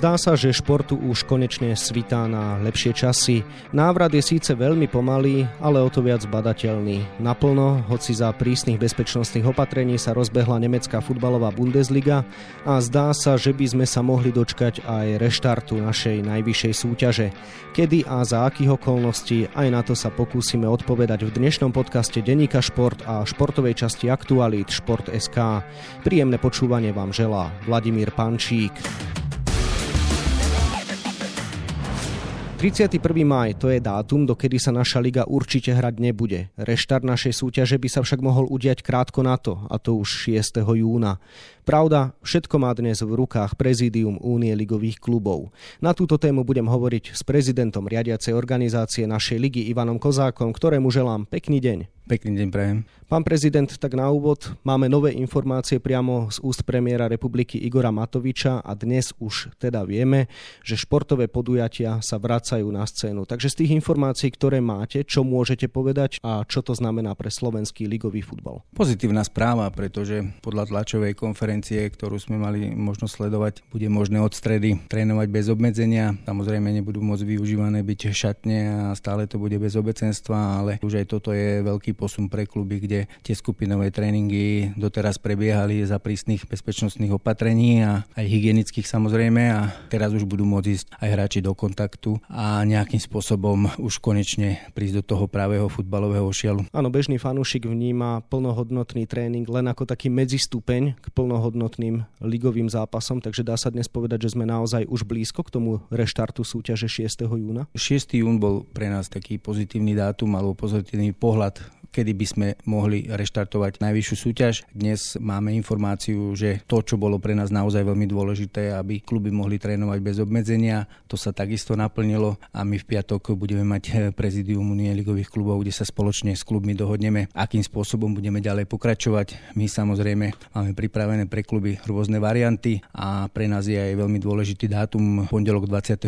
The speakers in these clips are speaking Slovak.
Zdá sa, že športu už konečne svitá na lepšie časy. Návrat je síce veľmi pomalý, ale o to viac badateľný. Naplno, hoci za prísnych bezpečnostných opatrení sa rozbehla nemecká futbalová Bundesliga a zdá sa, že by sme sa mohli dočkať aj reštartu našej najvyššej súťaže. Kedy a za akých okolností, aj na to sa pokúsime odpovedať v dnešnom podcaste Deníka Šport a športovej časti Aktualít Šport.sk. Príjemné počúvanie vám želá Vladimír Pančík. 31. maj to je dátum, dokedy sa naša liga určite hrať nebude. Reštart našej súťaže by sa však mohol udiať krátko na to, a to už 6. júna. Pravda, všetko má dnes v rukách prezídium Únie ligových klubov. Na túto tému budem hovoriť s prezidentom riadiacej organizácie našej ligy Ivanom Kozákom, ktorému želám pekný deň. Pekný deň prajem. Pán prezident, tak na úvod máme nové informácie priamo z úst premiéra republiky Igora Matoviča a dnes už teda vieme, že športové podujatia sa vracajú na scénu. Takže z tých informácií, ktoré máte, čo môžete povedať a čo to znamená pre slovenský ligový futbal? Pozitívna správa, pretože podľa tlačovej konferencie ktorú sme mali možnosť sledovať, bude možné od stredy trénovať bez obmedzenia. Samozrejme nebudú môcť využívané byť šatne a stále to bude bez obecenstva, ale už aj toto je veľký posun pre kluby, kde tie skupinové tréningy doteraz prebiehali za prísnych bezpečnostných opatrení a aj hygienických samozrejme a teraz už budú môcť ísť aj hráči do kontaktu a nejakým spôsobom už konečne prísť do toho pravého futbalového šialu. Áno, bežný fanúšik vníma plnohodnotný tréning len ako taký medzistupeň k plnohodnotným ligovým zápasom, takže dá sa dnes povedať, že sme naozaj už blízko k tomu reštartu súťaže 6. júna? 6. jún bol pre nás taký pozitívny dátum alebo pozitívny pohľad kedy by sme mohli reštartovať najvyššiu súťaž. Dnes máme informáciu, že to, čo bolo pre nás naozaj veľmi dôležité, aby kluby mohli trénovať bez obmedzenia, to sa takisto naplnilo a my v piatok budeme mať prezidium Unie ligových klubov, kde sa spoločne s klubmi dohodneme, akým spôsobom budeme ďalej pokračovať. My samozrejme máme pripravené pre kluby rôzne varianty a pre nás je aj veľmi dôležitý dátum pondelok 25.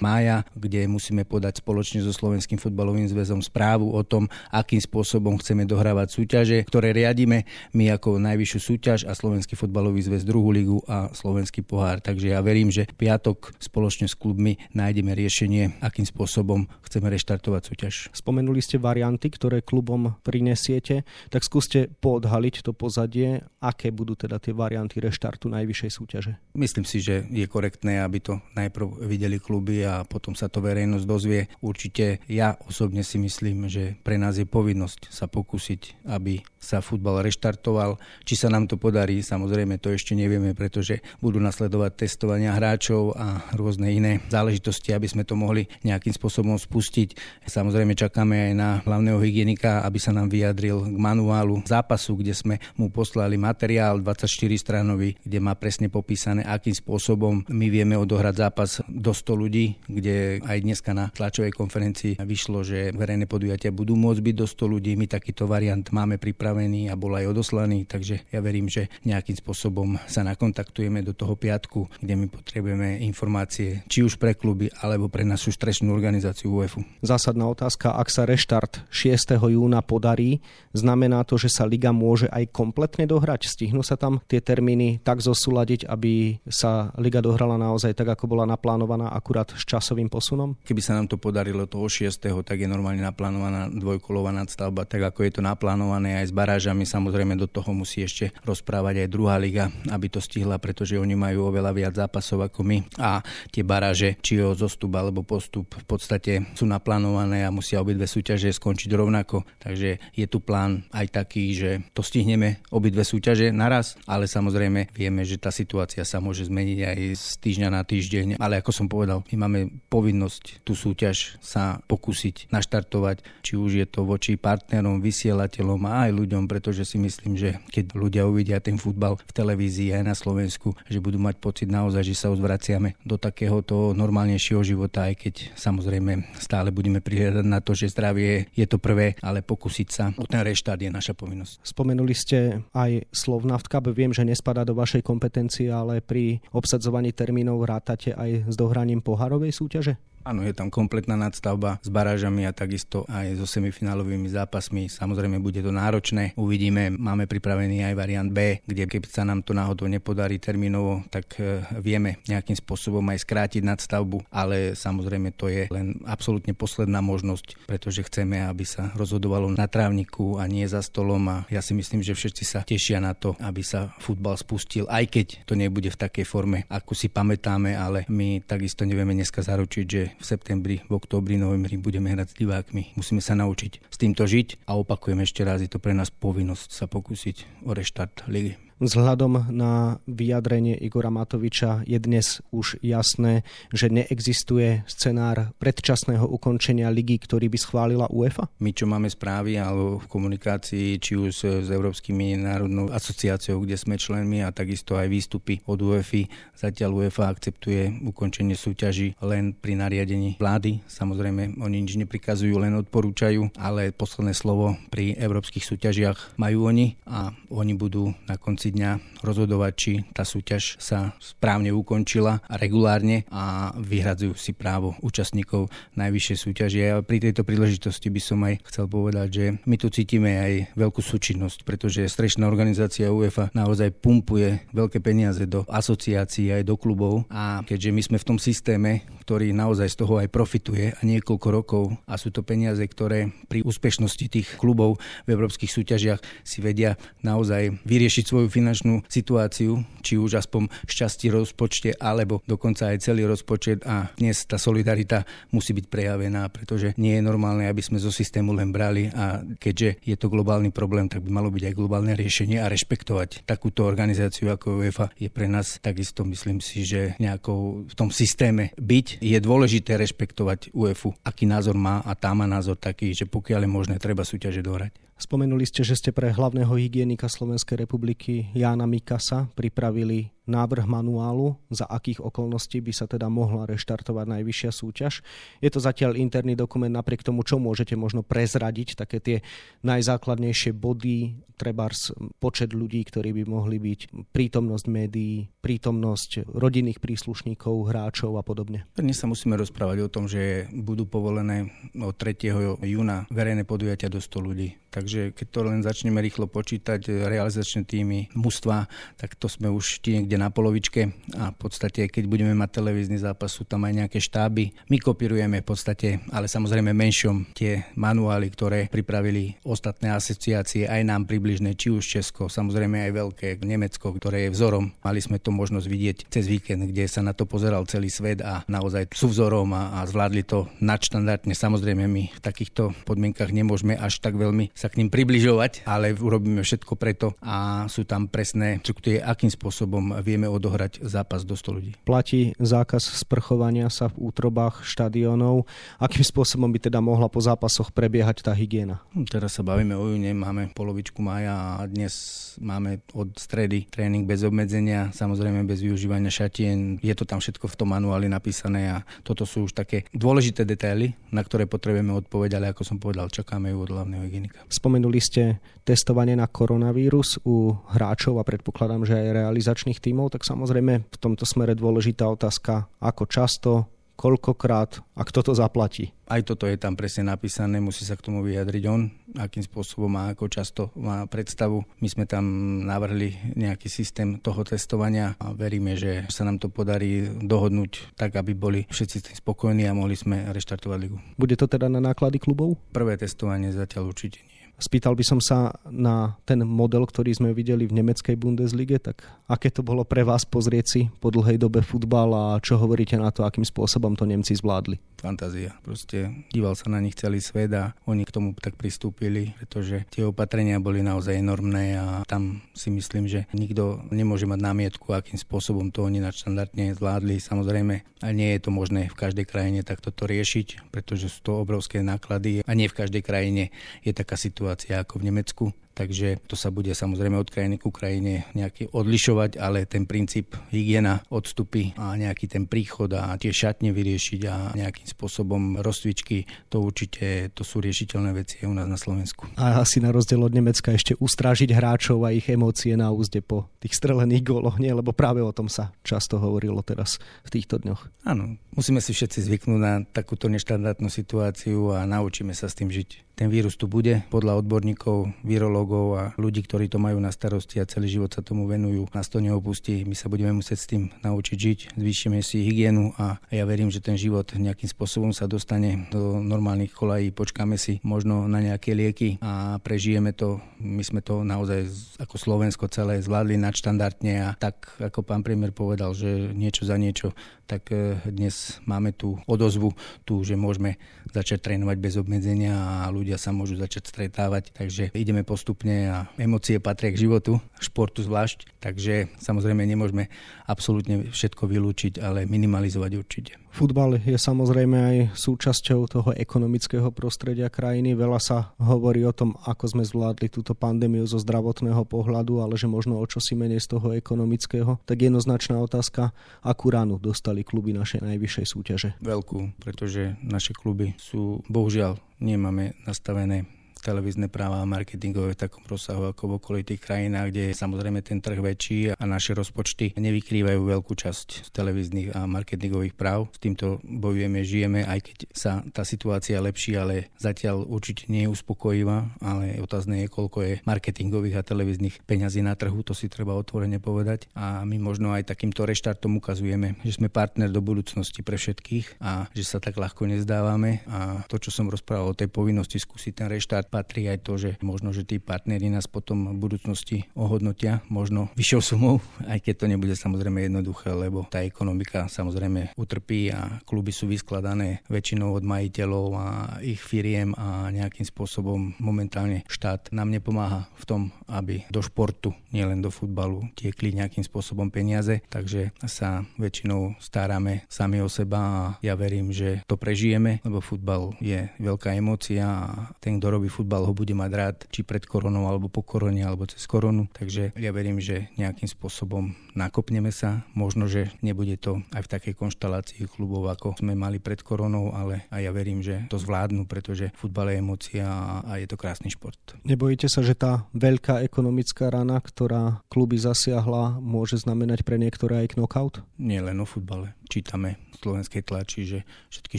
mája, kde musíme podať spoločne so Slovenským futbalovým zväzom správu o tom, akým spôsobom spôsobom chceme dohrávať súťaže, ktoré riadíme my ako najvyššiu súťaž a Slovenský futbalový zväz druhú ligu a Slovenský pohár. Takže ja verím, že piatok spoločne s klubmi nájdeme riešenie, akým spôsobom chceme reštartovať súťaž. Spomenuli ste varianty, ktoré klubom prinesiete, tak skúste podhaliť to pozadie, aké budú teda tie varianty reštartu najvyššej súťaže. Myslím si, že je korektné, aby to najprv videli kluby a potom sa to verejnosť dozvie. Určite ja osobne si myslím, že pre nás je povinnosť možnosť sa pokúsiť, aby sa futbal reštartoval. Či sa nám to podarí, samozrejme to ešte nevieme, pretože budú nasledovať testovania hráčov a rôzne iné záležitosti, aby sme to mohli nejakým spôsobom spustiť. Samozrejme čakáme aj na hlavného hygienika, aby sa nám vyjadril k manuálu zápasu, kde sme mu poslali materiál 24 stranový, kde má presne popísané, akým spôsobom my vieme odohrať zápas do 100 ľudí, kde aj dneska na tlačovej konferencii vyšlo, že verejné podujatia budú môcť byť do 100 ľudí. My takýto variant máme pripravený a bol aj odoslaný, takže ja verím, že nejakým spôsobom sa nakontaktujeme do toho piatku, kde my potrebujeme informácie či už pre kluby, alebo pre našu stresnú organizáciu UEFu. Zásadná otázka, ak sa reštart 6. júna podarí, znamená to, že sa liga môže aj kompletne dohrať? Stihnú sa tam tie termíny tak zosúľadiť, aby sa liga dohrala naozaj tak, ako bola naplánovaná, akurát s časovým posunom? Keby sa nám to podarilo toho 6. tak je normálne naplánovaná dvojkolová nadstavba stavba, tak ako je to naplánované aj s barážami. Samozrejme do toho musí ešte rozprávať aj druhá liga, aby to stihla, pretože oni majú oveľa viac zápasov ako my. A tie baráže, či o zostup alebo postup, v podstate sú naplánované a musia obidve súťaže skončiť rovnako. Takže je tu plán aj taký, že to stihneme obidve súťaže naraz, ale samozrejme vieme, že tá situácia sa môže zmeniť aj z týždňa na týždeň. Ale ako som povedal, my máme povinnosť tú súťaž sa pokúsiť naštartovať, či už je to voči pár partnerom, vysielateľom a aj ľuďom, pretože si myslím, že keď ľudia uvidia ten futbal v televízii aj na Slovensku, že budú mať pocit naozaj, že sa uzvraciame do takéhoto normálnejšieho života, aj keď samozrejme stále budeme prihľadať na to, že zdravie je to prvé, ale pokúsiť sa o ten reštart je naša povinnosť. Spomenuli ste aj Slovnaft Cup, viem, že nespadá do vašej kompetencie, ale pri obsadzovaní termínov rátate aj s dohraním poharovej súťaže? Áno, je tam kompletná nadstavba s barážami a takisto aj so semifinálovými zápasmi. Samozrejme, bude to náročné. Uvidíme, máme pripravený aj variant B, kde keď sa nám to náhodou nepodarí termínovo, tak e, vieme nejakým spôsobom aj skrátiť nadstavbu, ale samozrejme to je len absolútne posledná možnosť, pretože chceme, aby sa rozhodovalo na trávniku a nie za stolom a ja si myslím, že všetci sa tešia na to, aby sa futbal spustil, aj keď to nebude v takej forme, ako si pamätáme, ale my takisto nevieme dneska zaručiť, že v septembri, v októbri, novembri budeme hrať s divákmi. Musíme sa naučiť s týmto žiť a opakujem ešte raz, je to pre nás povinnosť sa pokúsiť o reštart ligy. Vzhľadom na vyjadrenie Igora Matoviča je dnes už jasné, že neexistuje scenár predčasného ukončenia ligy, ktorý by schválila UEFA? My, čo máme správy alebo v komunikácii, či už s Európskymi národnou asociáciou, kde sme členmi a takisto aj výstupy od UEFA, zatiaľ UEFA akceptuje ukončenie súťaží len pri nariadení vlády. Samozrejme, oni nič neprikazujú, len odporúčajú, ale posledné slovo pri európskych súťažiach majú oni a oni budú na konci konci dňa rozhodovať, či tá súťaž sa správne ukončila a regulárne a vyhradzujú si právo účastníkov najvyššej súťaže. A pri tejto príležitosti by som aj chcel povedať, že my tu cítime aj veľkú súčinnosť, pretože strešná organizácia UEFA naozaj pumpuje veľké peniaze do asociácií aj do klubov a keďže my sme v tom systéme, ktorý naozaj z toho aj profituje a niekoľko rokov a sú to peniaze, ktoré pri úspešnosti tých klubov v európskych súťažiach si vedia naozaj vyriešiť svoju finančnú situáciu, či už aspoň šťastí rozpočte, alebo dokonca aj celý rozpočet a dnes tá solidarita musí byť prejavená, pretože nie je normálne, aby sme zo systému len brali a keďže je to globálny problém, tak by malo byť aj globálne riešenie a rešpektovať takúto organizáciu ako UEFA je pre nás takisto, myslím si, že nejakou v tom systéme byť. Je dôležité rešpektovať UEFA, aký názor má a tá má názor taký, že pokiaľ je možné, treba súťaže dohrať. Spomenuli ste, že ste pre hlavného hygienika Slovenskej republiky Jána Mikasa pripravili návrh manuálu, za akých okolností by sa teda mohla reštartovať najvyššia súťaž. Je to zatiaľ interný dokument, napriek tomu, čo môžete možno prezradiť, také tie najzákladnejšie body, trebárs počet ľudí, ktorí by mohli byť, prítomnosť médií, prítomnosť rodinných príslušníkov, hráčov a podobne. Dnes sa musíme rozprávať o tom, že budú povolené od 3. júna verejné podujatia do 100 ľudí. Takže keď to len začneme rýchlo počítať, realizačné týmy, mužstva, tak to sme už niekde niekde na polovičke a v podstate, keď budeme mať televízny zápas, sú tam aj nejaké štáby. My kopírujeme v podstate, ale samozrejme menšom tie manuály, ktoré pripravili ostatné asociácie, aj nám približné, či už Česko, samozrejme aj veľké Nemecko, ktoré je vzorom. Mali sme to možnosť vidieť cez víkend, kde sa na to pozeral celý svet a naozaj sú vzorom a, a zvládli to nadštandardne. Samozrejme, my v takýchto podmienkach nemôžeme až tak veľmi sa k ním približovať, ale urobíme všetko preto a sú tam presné štruktúry, akým spôsobom vieme odohrať zápas do 100 ľudí. Platí zákaz sprchovania sa v útrobách štadionov. Akým spôsobom by teda mohla po zápasoch prebiehať tá hygiena? Hm, teraz sa bavíme o júne, máme polovičku maja a dnes máme od stredy tréning bez obmedzenia, samozrejme bez využívania šatien. Je to tam všetko v tom manuáli napísané a toto sú už také dôležité detaily, na ktoré potrebujeme odpovedať, ale ako som povedal, čakáme ju od hlavného hygienika. Spomenuli ste testovanie na koronavírus u hráčov a predpokladám, že aj realizačných tým tímov, tak samozrejme v tomto smere dôležitá otázka, ako často, koľkokrát a kto to zaplatí. Aj toto je tam presne napísané, musí sa k tomu vyjadriť on, akým spôsobom a ako často má predstavu. My sme tam navrhli nejaký systém toho testovania a veríme, že sa nám to podarí dohodnúť tak, aby boli všetci spokojní a mohli sme reštartovať ligu. Bude to teda na náklady klubov? Prvé testovanie zatiaľ určite nie. Spýtal by som sa na ten model, ktorý sme videli v nemeckej Bundeslige, tak aké to bolo pre vás pozrieť si po dlhej dobe futbal a čo hovoríte na to, akým spôsobom to Nemci zvládli? Fantázia. Proste díval sa na nich celý svet a oni k tomu tak pristúpili, pretože tie opatrenia boli naozaj enormné a tam si myslím, že nikto nemôže mať námietku, akým spôsobom to oni nadštandardne zvládli. Samozrejme, a nie je to možné v každej krajine takto to riešiť, pretože sú to obrovské náklady a nie v každej krajine je taká situácia situácia ako v Nemecku. takže to sa bude samozrejme od krajiny k Ukrajine nejaký odlišovať, ale ten princíp hygiena, odstupy a nejaký ten príchod a tie šatne vyriešiť a nejakým spôsobom rozcvičky, to určite to sú riešiteľné veci u nás na Slovensku. A asi na rozdiel od Nemecka ešte ustrážiť hráčov a ich emócie na úzde po tých strelených góloch, nie? Lebo práve o tom sa často hovorilo teraz v týchto dňoch. Áno, musíme si všetci zvyknúť na takúto neštandardnú situáciu a naučíme sa s tým žiť. Ten vírus tu bude, podľa odborníkov, virológov a ľudí, ktorí to majú na starosti a celý život sa tomu venujú, nás to neopustí. My sa budeme musieť s tým naučiť žiť, zvýšime si hygienu a ja verím, že ten život nejakým spôsobom sa dostane do normálnych kolají, počkáme si možno na nejaké lieky a prežijeme to. My sme to naozaj ako Slovensko celé zvládli nadštandardne a tak, ako pán premiér povedal, že niečo za niečo, tak eh, dnes máme tú odozvu, tu, že môžeme začať trénovať bez obmedzenia a ľudia ľudia sa môžu začať stretávať, takže ideme postupne a emócie patria k životu, športu zvlášť, takže samozrejme nemôžeme absolútne všetko vylúčiť, ale minimalizovať určite. Futbal je samozrejme aj súčasťou toho ekonomického prostredia krajiny. Veľa sa hovorí o tom, ako sme zvládli túto pandémiu zo zdravotného pohľadu, ale že možno o čosi menej z toho ekonomického. Tak jednoznačná otázka, akú ránu dostali kluby našej najvyššej súťaže? Veľkú, pretože naše kluby sú bohužiaľ nemáme nastavené televízne práva a marketingové v takom rozsahu ako v okolitých krajinách, kde je samozrejme ten trh väčší a naše rozpočty nevykrývajú veľkú časť televíznych a marketingových práv. S týmto bojujeme, žijeme, aj keď sa tá situácia lepší, ale zatiaľ určite nie je uspokojivá, ale otázne je, koľko je marketingových a televíznych peňazí na trhu, to si treba otvorene povedať. A my možno aj takýmto reštartom ukazujeme, že sme partner do budúcnosti pre všetkých a že sa tak ľahko nezdávame. A to, čo som rozprával o tej povinnosti skúsiť ten reštart, patrí aj to, že možno, že tí partneri nás potom v budúcnosti ohodnotia možno vyššou sumou, aj keď to nebude samozrejme jednoduché, lebo tá ekonomika samozrejme utrpí a kluby sú vyskladané väčšinou od majiteľov a ich firiem a nejakým spôsobom momentálne štát nám nepomáha v tom, aby do športu, nielen do futbalu, tiekli nejakým spôsobom peniaze, takže sa väčšinou staráme sami o seba a ja verím, že to prežijeme, lebo futbal je veľká emócia a ten, kto robí futbal, futbal ho bude mať rád, či pred koronou, alebo po korone, alebo cez koronu. Takže ja verím, že nejakým spôsobom nakopneme sa. Možno, že nebude to aj v takej konštalácii klubov, ako sme mali pred koronou, ale aj ja verím, že to zvládnu, pretože futbal je emócia a je to krásny šport. Nebojíte sa, že tá veľká ekonomická rana, ktorá kluby zasiahla, môže znamenať pre niektoré aj knockout? Nie len o futbale. Čítame v slovenskej tlači, že všetky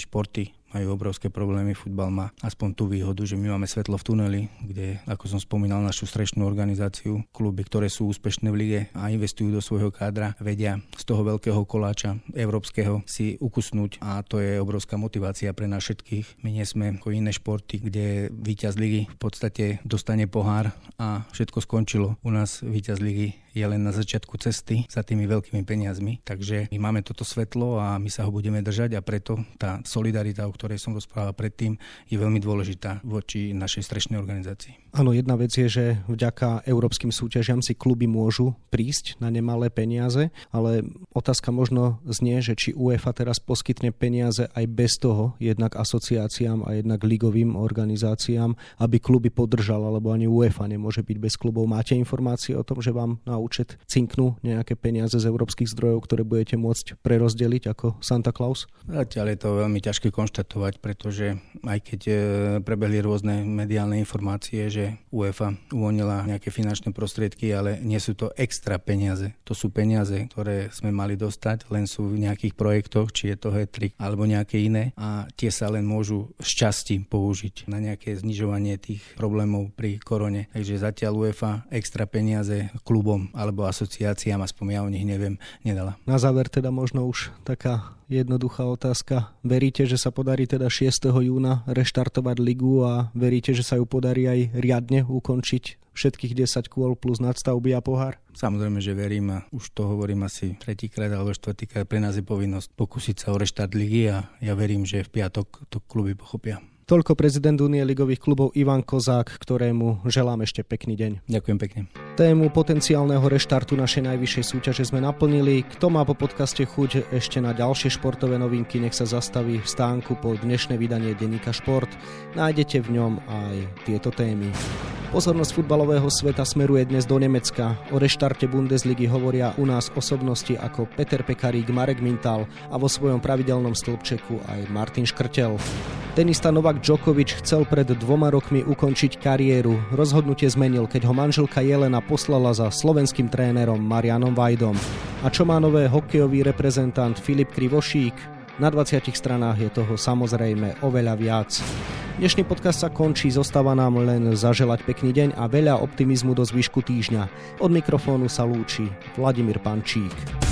športy majú obrovské problémy. Futbal má aspoň tú výhodu, že my máme svetlo v tuneli, kde, ako som spomínal, našu strešnú organizáciu, kluby, ktoré sú úspešné v lige a investujú do svojho kádra, vedia z toho veľkého koláča európskeho si ukusnúť a to je obrovská motivácia pre nás všetkých. My nie sme ako iné športy, kde víťaz ligy v podstate dostane pohár a všetko skončilo. U nás víťaz ligy je len na začiatku cesty za tými veľkými peniazmi. Takže my máme toto svetlo a my sa ho budeme držať a preto tá solidarita, o ktorej som rozprával predtým, je veľmi dôležitá voči našej strešnej organizácii. Áno, jedna vec je, že vďaka európskym súťažiam si kluby môžu prísť na nemalé peniaze, ale otázka možno znie, že či UEFA teraz poskytne peniaze aj bez toho, jednak asociáciám a jednak ligovým organizáciám, aby kluby podržal, alebo ani UEFA nemôže byť bez klubov. Máte informácie o tom, že vám na účet cinknú nejaké peniaze z európskych zdrojov, ktoré budete môcť prerozdeliť ako Santa Claus? Zatiaľ je to veľmi ťažké konštatovať, pretože aj keď e, prebehli rôzne mediálne informácie, že UEFA uvoľnila nejaké finančné prostriedky, ale nie sú to extra peniaze. To sú peniaze, ktoré sme mali dostať, len sú v nejakých projektoch, či je to hetrik alebo nejaké iné a tie sa len môžu časti použiť na nejaké znižovanie tých problémov pri korone. Takže zatiaľ UEFA extra peniaze klubom alebo asociáciám, aspoň ja o nich neviem, nedala. Na záver teda možno už taká jednoduchá otázka. Veríte, že sa podarí teda 6. júna reštartovať ligu a veríte, že sa ju podarí aj riadne ukončiť všetkých 10 kôl plus nadstavby a pohár? Samozrejme, že verím a už to hovorím asi tretíkrát alebo štvrtýkrát. Pre nás je povinnosť pokúsiť sa o reštart ligy a ja verím, že v piatok to kluby pochopia. Toľko prezident Unie ligových klubov Ivan Kozák, ktorému želám ešte pekný deň. Ďakujem pekne. Tému potenciálneho reštartu našej najvyššej súťaže sme naplnili. Kto má po podcaste chuť ešte na ďalšie športové novinky, nech sa zastaví v stánku po dnešné vydanie denníka Šport. Nájdete v ňom aj tieto témy. Pozornosť futbalového sveta smeruje dnes do Nemecka. O reštarte Bundesligy hovoria u nás osobnosti ako Peter Pekarík, Marek Mintal a vo svojom pravidelnom stĺpčeku aj Martin Škrtel. Tenista Novak Djokovic chcel pred dvoma rokmi ukončiť kariéru. Rozhodnutie zmenil, keď ho manželka Jelena poslala za slovenským trénerom Marianom Vajdom. A čo má nové hokejový reprezentant Filip Krivošík? Na 20 stranách je toho samozrejme oveľa viac. Dnešný podcast sa končí, zostáva nám len zaželať pekný deň a veľa optimizmu do zvyšku týždňa. Od mikrofónu sa lúči Vladimír Pančík.